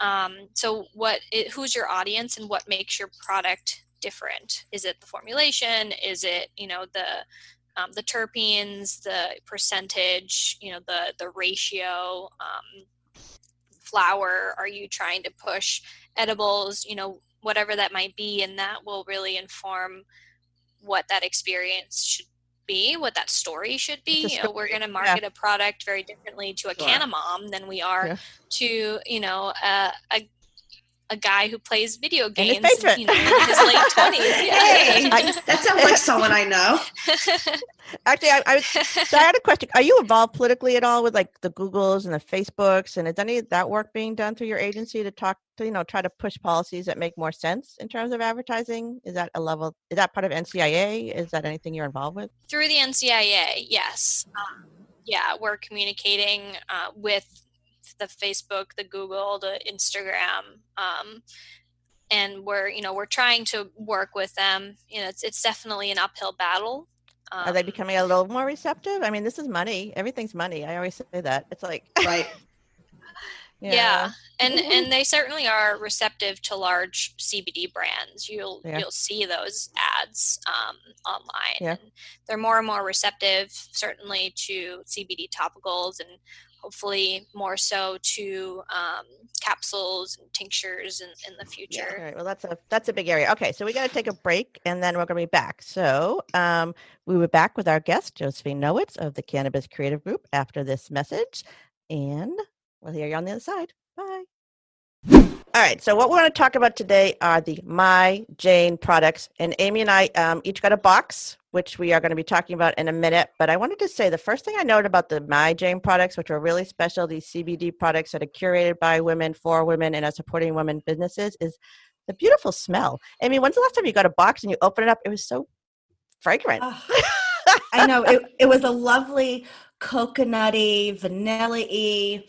Speaker 3: Um, so what it, who's your audience and what makes your product different? Is it the formulation? Is it you know the um, the terpenes the percentage you know the the ratio? Um, flower are you trying to push edibles you know whatever that might be and that will really inform what that experience should be what that story should be you uh, know we're going to market a product very differently to a
Speaker 2: Sure.
Speaker 3: canna mom than we are
Speaker 1: Yeah.
Speaker 3: to you know a, a a guy who plays video
Speaker 1: In his
Speaker 3: games you know, in his late 20s
Speaker 2: Hey,
Speaker 3: Yay.
Speaker 2: that sounds like someone I know.
Speaker 1: Actually, I, I was So I had a question. Are you involved politically at all with like the Googles and the Facebooks? And is any of that work being done through your agency to talk to, you know, try to push policies that make more sense in terms of advertising? Is that a level, is that part of NCIA? Is that anything you're involved with?
Speaker 3: through the NCIA, yes. Um, yeah, we're communicating uh, with the Facebook, the Google, the Instagram, um, and we're you know we're trying to work with them. You know, it's it's definitely an uphill battle. Um,
Speaker 1: Are they becoming a little more receptive? I mean, this is money. Everything's money. I always say that. It's like,
Speaker 2: Right.
Speaker 3: yeah, and and they certainly are receptive to large CBD brands. You'll
Speaker 1: Yeah.
Speaker 3: you'll see those ads um, online.
Speaker 1: Yeah.
Speaker 3: And they're more and more receptive, certainly to CBD topicals and hopefully more so to um, capsules and tinctures in, in the
Speaker 1: All
Speaker 3: future.
Speaker 1: right. Well, that's a that's a big area. Okay, so we got to take a break, and then we're going to be back. So um, we were back with our guest Josefine Nowitz of the Cannabis Creative Group after this message, and we'll hear you on the other side. Bye. All right. So what we want to talk about today are the My Jane products, and Amie and I um, each got a box, which we are going to be talking about in a minute. But I wanted to say the first thing I noted about the My Jane products, which are really special, these CBD products that are curated by women for women and are supporting women businesses, is the beautiful smell. Amie, when's the last time you got a box and you open it up? It was so fragrant.
Speaker 2: Oh, I know it, it was a lovely coconutty, vanilla-y,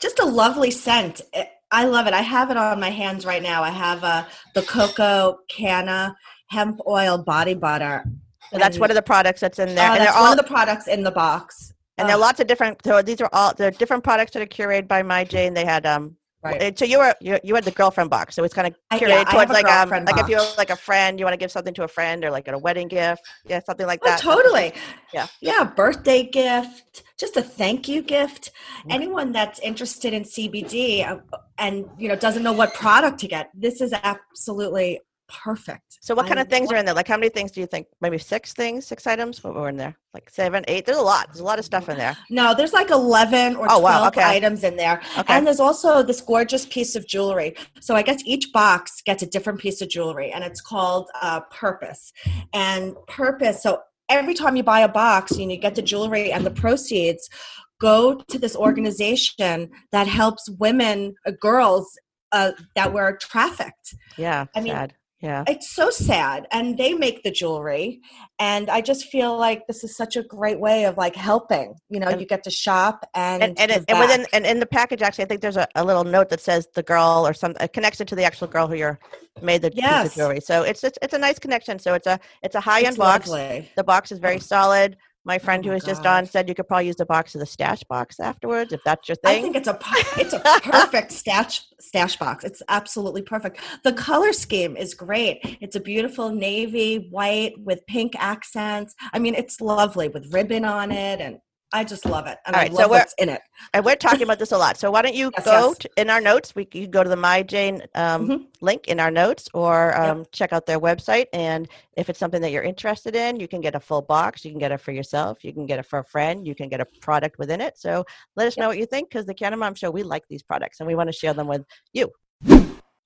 Speaker 2: just a lovely scent. It- I love it. I have it on my hands right now. I have uh, the Coco Canna hemp oil body butter.
Speaker 1: So that's one of the products that's in there,
Speaker 2: Oh,
Speaker 1: and they're all
Speaker 2: one of the products in the box.
Speaker 1: and there are
Speaker 2: Oh,
Speaker 1: lots of different. So these are all they're different products that are curated by My Jane. They had um.
Speaker 2: Right.
Speaker 1: So you were you, you had the girlfriend box, so it's kind of curated
Speaker 2: yeah,
Speaker 1: towards like um like if you're like a friend, you want to give something to a friend or like a wedding gift, yeah, something like
Speaker 2: Oh,
Speaker 1: that.
Speaker 2: totally.
Speaker 1: Yeah.
Speaker 2: Yeah. Birthday gift, just a thank you gift.
Speaker 1: Mm.
Speaker 2: Anyone that's interested in CBD uh, and you know doesn't know what product to get, this is absolutely perfect.
Speaker 1: So what kind
Speaker 2: I
Speaker 1: of things are in there? Like how many things do you think? Maybe six things, six items. What were in there? Like seven, eight. There's a lot. There's a lot of stuff in there.
Speaker 2: No, there's like 11 or
Speaker 1: Oh,
Speaker 2: 12
Speaker 1: wow, okay.
Speaker 2: items in there.
Speaker 1: Okay.
Speaker 2: And there's also this gorgeous piece of jewelry. So I guess each box gets a different piece of jewelry, and it's called uh, Purpose. And Purpose, so every time you buy a box and you get the jewelry and the proceeds go to this organization that helps women, uh, girls uh, that were trafficked.
Speaker 1: Yeah.
Speaker 2: I mean,
Speaker 1: sad. Yeah.
Speaker 2: It's so sad. And they make the jewelry. And I just feel like this is such a great way of like helping. You know,
Speaker 1: And-
Speaker 2: you get to shop and
Speaker 1: and and, it, and within and in the package actually i think there's a, a little note that says the girl or some connected to the actual girl who you're made the piece
Speaker 2: Yes.
Speaker 1: of jewelry so it's just it's a nice connection so it's a it's a high-end box
Speaker 2: lovely.
Speaker 1: the box is very oh. solid my oh friend who
Speaker 2: my
Speaker 1: was just on said you could probably use the box as a stash box afterwards if that's your thing.
Speaker 2: I think it's a it's a perfect stash stash box. It's absolutely perfect. The color scheme is great. It's a beautiful navy white with pink accents. I mean, it's lovely with ribbon on it, and I just love it. And
Speaker 1: All
Speaker 2: I
Speaker 1: right, so we're-
Speaker 2: what's in it.
Speaker 1: and we're talking about this a lot so why don't you
Speaker 2: Yes,
Speaker 1: go
Speaker 2: yes.
Speaker 1: to, in our notes we you can go to the my jane um,
Speaker 2: Mhm.
Speaker 1: link in our notes or
Speaker 2: Yep.
Speaker 1: um, check out their website and if it's something that you're interested in you can get a full box you can get it for yourself you can get it for a friend you can get a product within it so let us know what you think because the Canna Mom show we like these products and we want to share them with you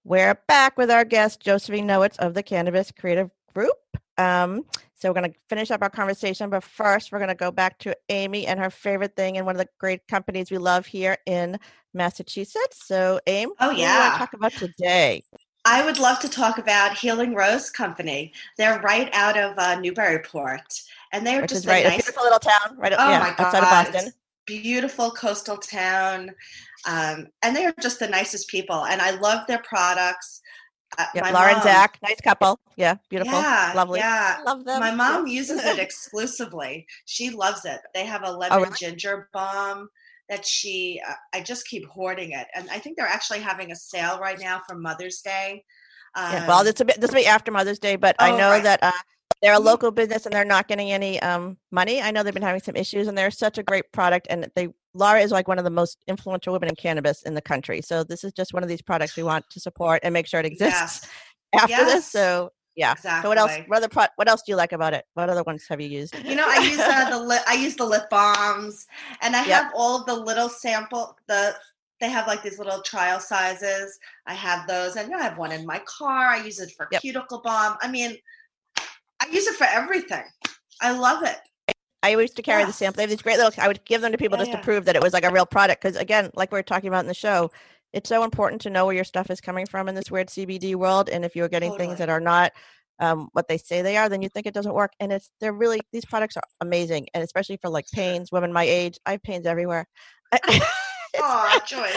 Speaker 1: we're back with our guest josefine nowitz of the cannabis creative group um, so we're going to finish up our conversation, but first we're going to go back to Amie and her favorite thing and one of the great companies we love here in Massachusetts. So, Amie,
Speaker 2: Oh,
Speaker 1: what do you
Speaker 2: yeah.
Speaker 1: talk about today?
Speaker 2: I would love to talk about Healing Rose Company. They're right out of uh, Newburyport, and they're
Speaker 1: Which
Speaker 2: just
Speaker 1: right, a beautiful little town, right?
Speaker 2: Oh
Speaker 1: yeah,
Speaker 2: my God.
Speaker 1: outside of Boston.
Speaker 2: Beautiful coastal town. Um, and they are just the nicest people. And I love their products. Uh,
Speaker 1: Yeah, and
Speaker 2: mom-
Speaker 1: Zach, nice couple. Yeah, beautiful,
Speaker 2: Yeah,
Speaker 1: lovely.
Speaker 2: Yeah.
Speaker 1: Love them.
Speaker 2: My mom uses it exclusively. She loves it. They have a lemon
Speaker 1: Oh, really?
Speaker 2: ginger balm that she, uh, I just keep hoarding it. And I think they're actually having a sale right now for Mother's Day.
Speaker 1: Yeah, well,
Speaker 2: Um,
Speaker 1: this will be this will be after Mother's Day, but I
Speaker 2: Oh,
Speaker 1: know
Speaker 2: right.
Speaker 1: that uh, they're a
Speaker 2: Mhm.
Speaker 1: local business and they're not getting any um, money. I know they've been having some issues, and they're such a great product. And they Laura is like one of the most influential women in cannabis in the country. So this is just one of these products we want to support and make sure it exists
Speaker 2: yes,
Speaker 1: after this. So yeah.
Speaker 2: exactly.
Speaker 1: So what else? What other pro- What else do you like about it? What other ones have you used?
Speaker 2: You know, I use uh, the lip. I use the lip balms, and I
Speaker 1: Yep.
Speaker 2: have all the little sample. The they have like these little trial sizes. I have those, and I have one in my car. I use it for
Speaker 1: Yep.
Speaker 2: cuticle balm. I mean, I use it for everything. I love it.
Speaker 1: I used to carry the sample. They have these great little. I would give them to people
Speaker 2: Yeah,
Speaker 1: just
Speaker 2: yeah.
Speaker 1: to prove that it was like a real product. Because again, like we are talking about in the show, it's so important to know where your stuff is coming from in this weird CBD world. And if you're getting things that are not um, what they say they are, then you think it doesn't work. And it's they're really these products are amazing, and especially for like pains, women my age. I have pains everywhere. It's-
Speaker 2: Oh, joy.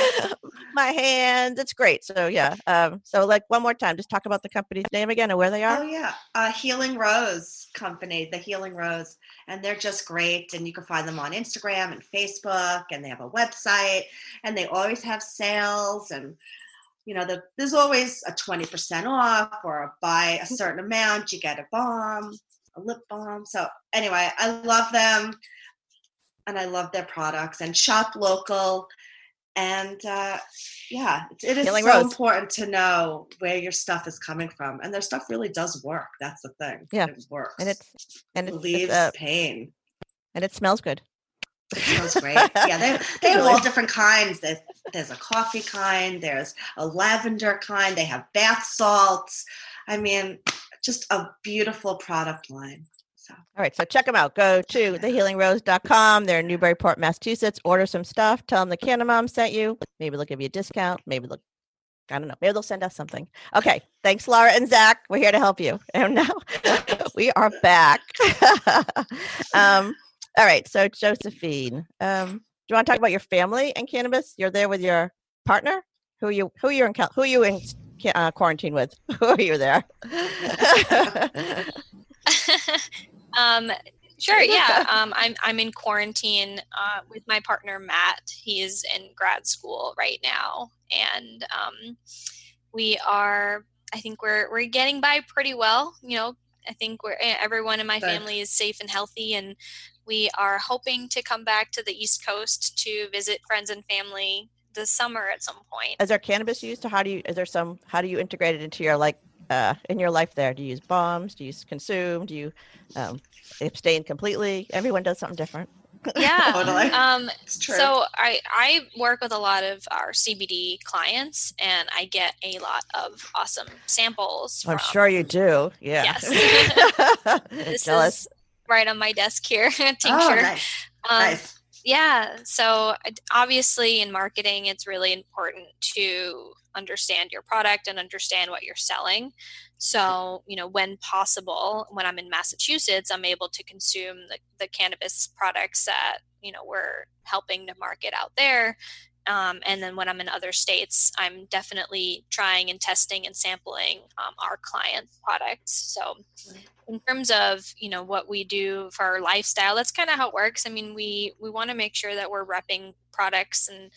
Speaker 1: my hands. It's great. So yeah. Um, so like one more time, just talk about the company's name again and where they are.
Speaker 2: Oh yeah, uh, Healing Rose Company, the Healing Rose, and they're just great. And you can find them on Instagram and Facebook, and they have a website, and they always have sales. And you know, the, there's always a twenty percent off, or buy a certain amount, you get a bomb, a lip balm. So anyway, I love them. and I love their products and shop local. And uh, yeah, it, it is
Speaker 1: Healing
Speaker 2: so
Speaker 1: Rose.
Speaker 2: important to know where your stuff is coming from, and their stuff really does work. That's the thing.
Speaker 1: Yeah.
Speaker 2: it works.
Speaker 1: And it's and it's,
Speaker 2: relieves
Speaker 1: uh,
Speaker 2: pain.
Speaker 1: and it smells good.
Speaker 2: It smells great. yeah, they, they have all different kinds. There's, there's a coffee kind, there's a lavender kind, they have bath salts. I mean, just a beautiful product line. So
Speaker 1: All right, so check them out. Go to thehealingrose.com. They're in Newburyport, Massachusetts. Order some stuff. Tell them the Canna Mom sent you. Maybe they'll give you a discount. Maybe they'll, I don't know. Maybe they'll send us something. Okay, thanks, Laura and Zach. We're here to help you. And now we are back. um, all right, so Josefine, um, do you want to talk about your family and cannabis? You're there with your partner. Who are you? Who are you in? Who are you in uh, quarantine with? Who are you there?
Speaker 3: Um, sure, yeah. Um, I'm I'm in quarantine uh, with my partner Matt. He is in grad school right now, and um, we are. I think we're we're getting by pretty well. You know, I think we're eh, everyone in my family is safe and healthy, and we are hoping to come back to the East Coast to visit friends and family this summer at some point.
Speaker 1: is there cannabis used how do you is there some how do you integrate it into your like uh in your life there do you use bombs do you s- consume do you um abstain completely everyone does something different
Speaker 3: Yeah.
Speaker 2: totally.
Speaker 3: Um,
Speaker 2: it's true.
Speaker 3: So I I work with a lot of our CBD clients, and I get a lot of awesome samples.
Speaker 1: i'm
Speaker 3: from-
Speaker 1: sure you do yeah Yes.
Speaker 3: This
Speaker 1: jealous
Speaker 3: is right on my desk here, tincture.
Speaker 2: oh, nice.
Speaker 3: Um,
Speaker 2: nice.
Speaker 3: Yeah. So obviously, in marketing, it's really important to understand your product and understand what you're selling. Mm-hmm. So, you know, when possible, when I'm in Massachusetts, I'm able to consume the, the cannabis products that, you know, we're helping to market out there. Um, and then when I'm in other states, I'm definitely trying and testing and sampling um, our client products. So, in terms of you know what we do for our lifestyle, that's kind of how it works. I mean, we we want to make sure that we're repping products and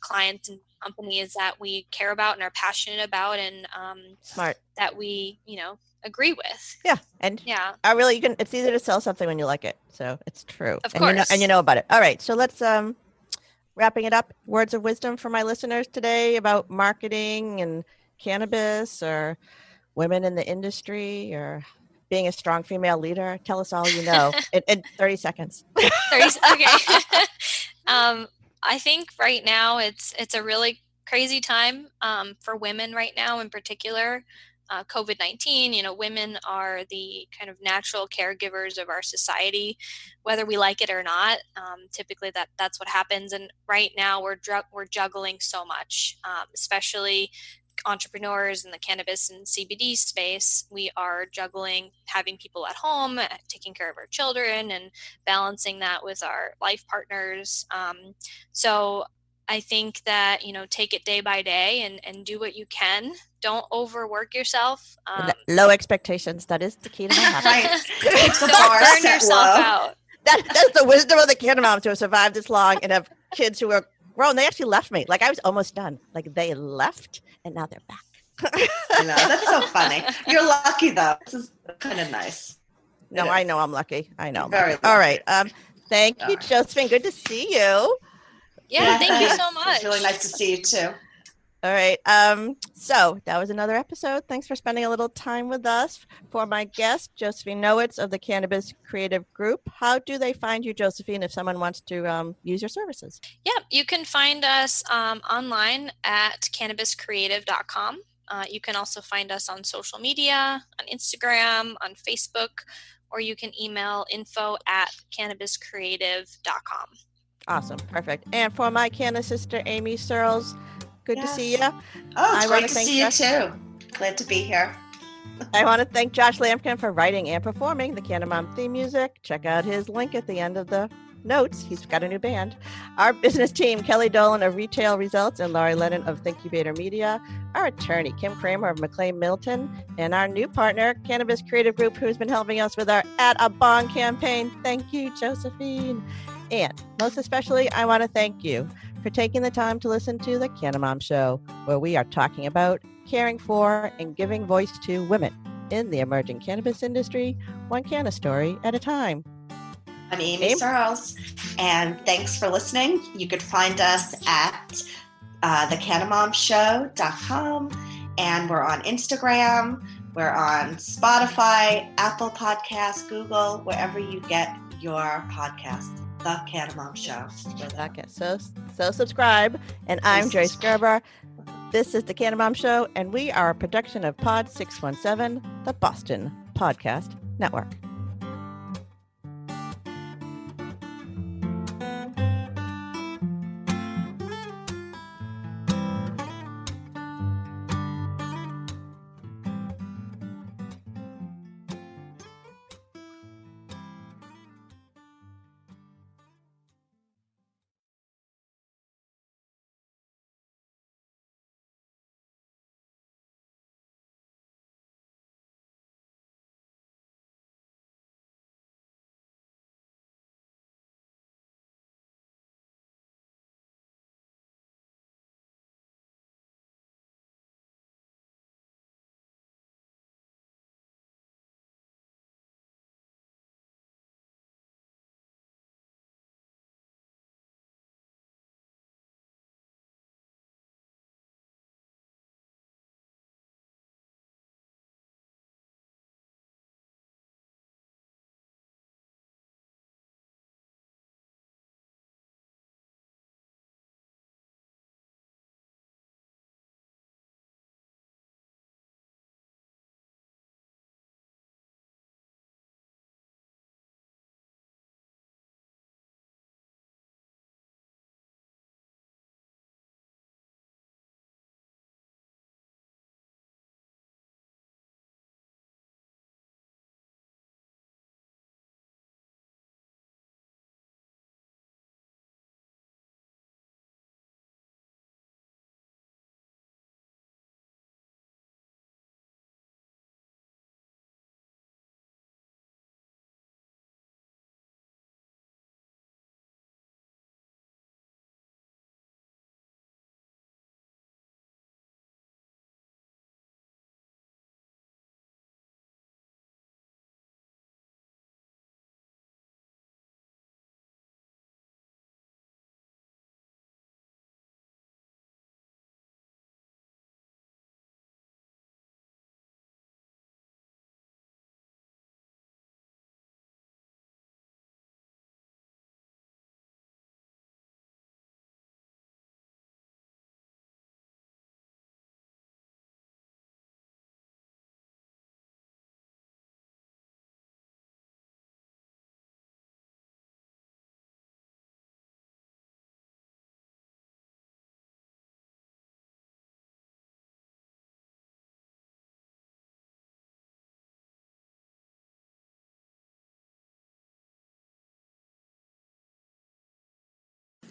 Speaker 3: clients and companies that we care about and are passionate about, and um,
Speaker 1: smart
Speaker 3: that we you know agree with.
Speaker 1: yeah and
Speaker 3: Yeah.
Speaker 1: I really you can it's easy to sell something when you like it so it's true
Speaker 3: Of
Speaker 1: and you know
Speaker 3: course.
Speaker 1: and you know about it all right so let's um wrapping it up words of wisdom for my listeners today about marketing and cannabis or women in the industry or being a strong female leader. Tell us all you know in, in 30 seconds.
Speaker 3: 30 okay. Um, i think right now it's it's a really crazy time um, for women right now in particular uh, covid-19 you know women are the kind of natural caregivers of our society whether we like it or not um, typically that that's what happens and right now we're dru- we're juggling so much um, especially entrepreneurs in the cannabis and CBD space, we are juggling having people at home, uh, taking care of our children, and balancing that with our life partners. Um, so I think that you know take it day by day and and do what you can. Don't overwork yourself. Um,
Speaker 1: low expectations that is the key to my happiness
Speaker 2: Right.
Speaker 3: Don't burn yourself
Speaker 2: low.
Speaker 3: out.
Speaker 1: that, that's the wisdom of the canna moms to have survived this long and have kids who are grown they actually left me like i was almost done like they left and now they're back
Speaker 2: I know. That's so funny. You're lucky though. This is kind of nice.
Speaker 1: No,
Speaker 2: It
Speaker 1: I
Speaker 2: is.
Speaker 1: know I'm lucky. I know.
Speaker 2: Very
Speaker 1: lucky. All right. Um, thank you,
Speaker 2: All right.
Speaker 1: Josefine. Good to see you.
Speaker 3: Yeah, thank you so much.
Speaker 2: It's really nice to see you too.
Speaker 1: All right. Um, so that was another episode. Thanks for spending a little time with us. For my guest, Josefine Nowitz of the Cannabis Creative Group. How do they find you, Josefine, if someone wants to um, use your services?
Speaker 3: Yeah, you can find us um, online at cannabiscreative.com. Uh, you can also find us on social media, on Instagram, on Facebook, or you can email info at cannabiscreative.com.
Speaker 1: Awesome. Perfect. And for my Canna sister, Amie Searles, good to see you.
Speaker 2: Oh, it's
Speaker 1: wanna
Speaker 2: great to see you
Speaker 1: Josh-
Speaker 2: too. Glad to be here.
Speaker 1: I want to thank Josh Lampkin for writing and performing the Canna Mom theme music. Check out his link at the end of the notes. He's got a new band. Our business team, Kelly Dolan of Retail Results and Laurie Lennon of Thinkubator Media. Our attorney, Kim Kramer of McLean Milton. And our new partner, Cannabis Creative Group, who's been helping us with our At a Bond campaign. Thank you, Josefine. And most especially, I want to thank you for taking the time to listen to the Canna Mom Show, where we are talking about caring for and giving voice to women in the emerging cannabis industry, one canna story at a time.
Speaker 2: I'm Amie
Speaker 1: Amie?
Speaker 2: Searles, and thanks for listening. You could find us at uh, thecannamomshow.com, and we're on Instagram, we're on Spotify, Apple Podcasts, Google, wherever you get your podcast. The Canna Mom Show.
Speaker 1: Okay, so so subscribe. And I'm
Speaker 2: Please
Speaker 1: Joyce. Gerber. This is the Mom Show, and we are a production of Pod 617, the Boston Podcast Network.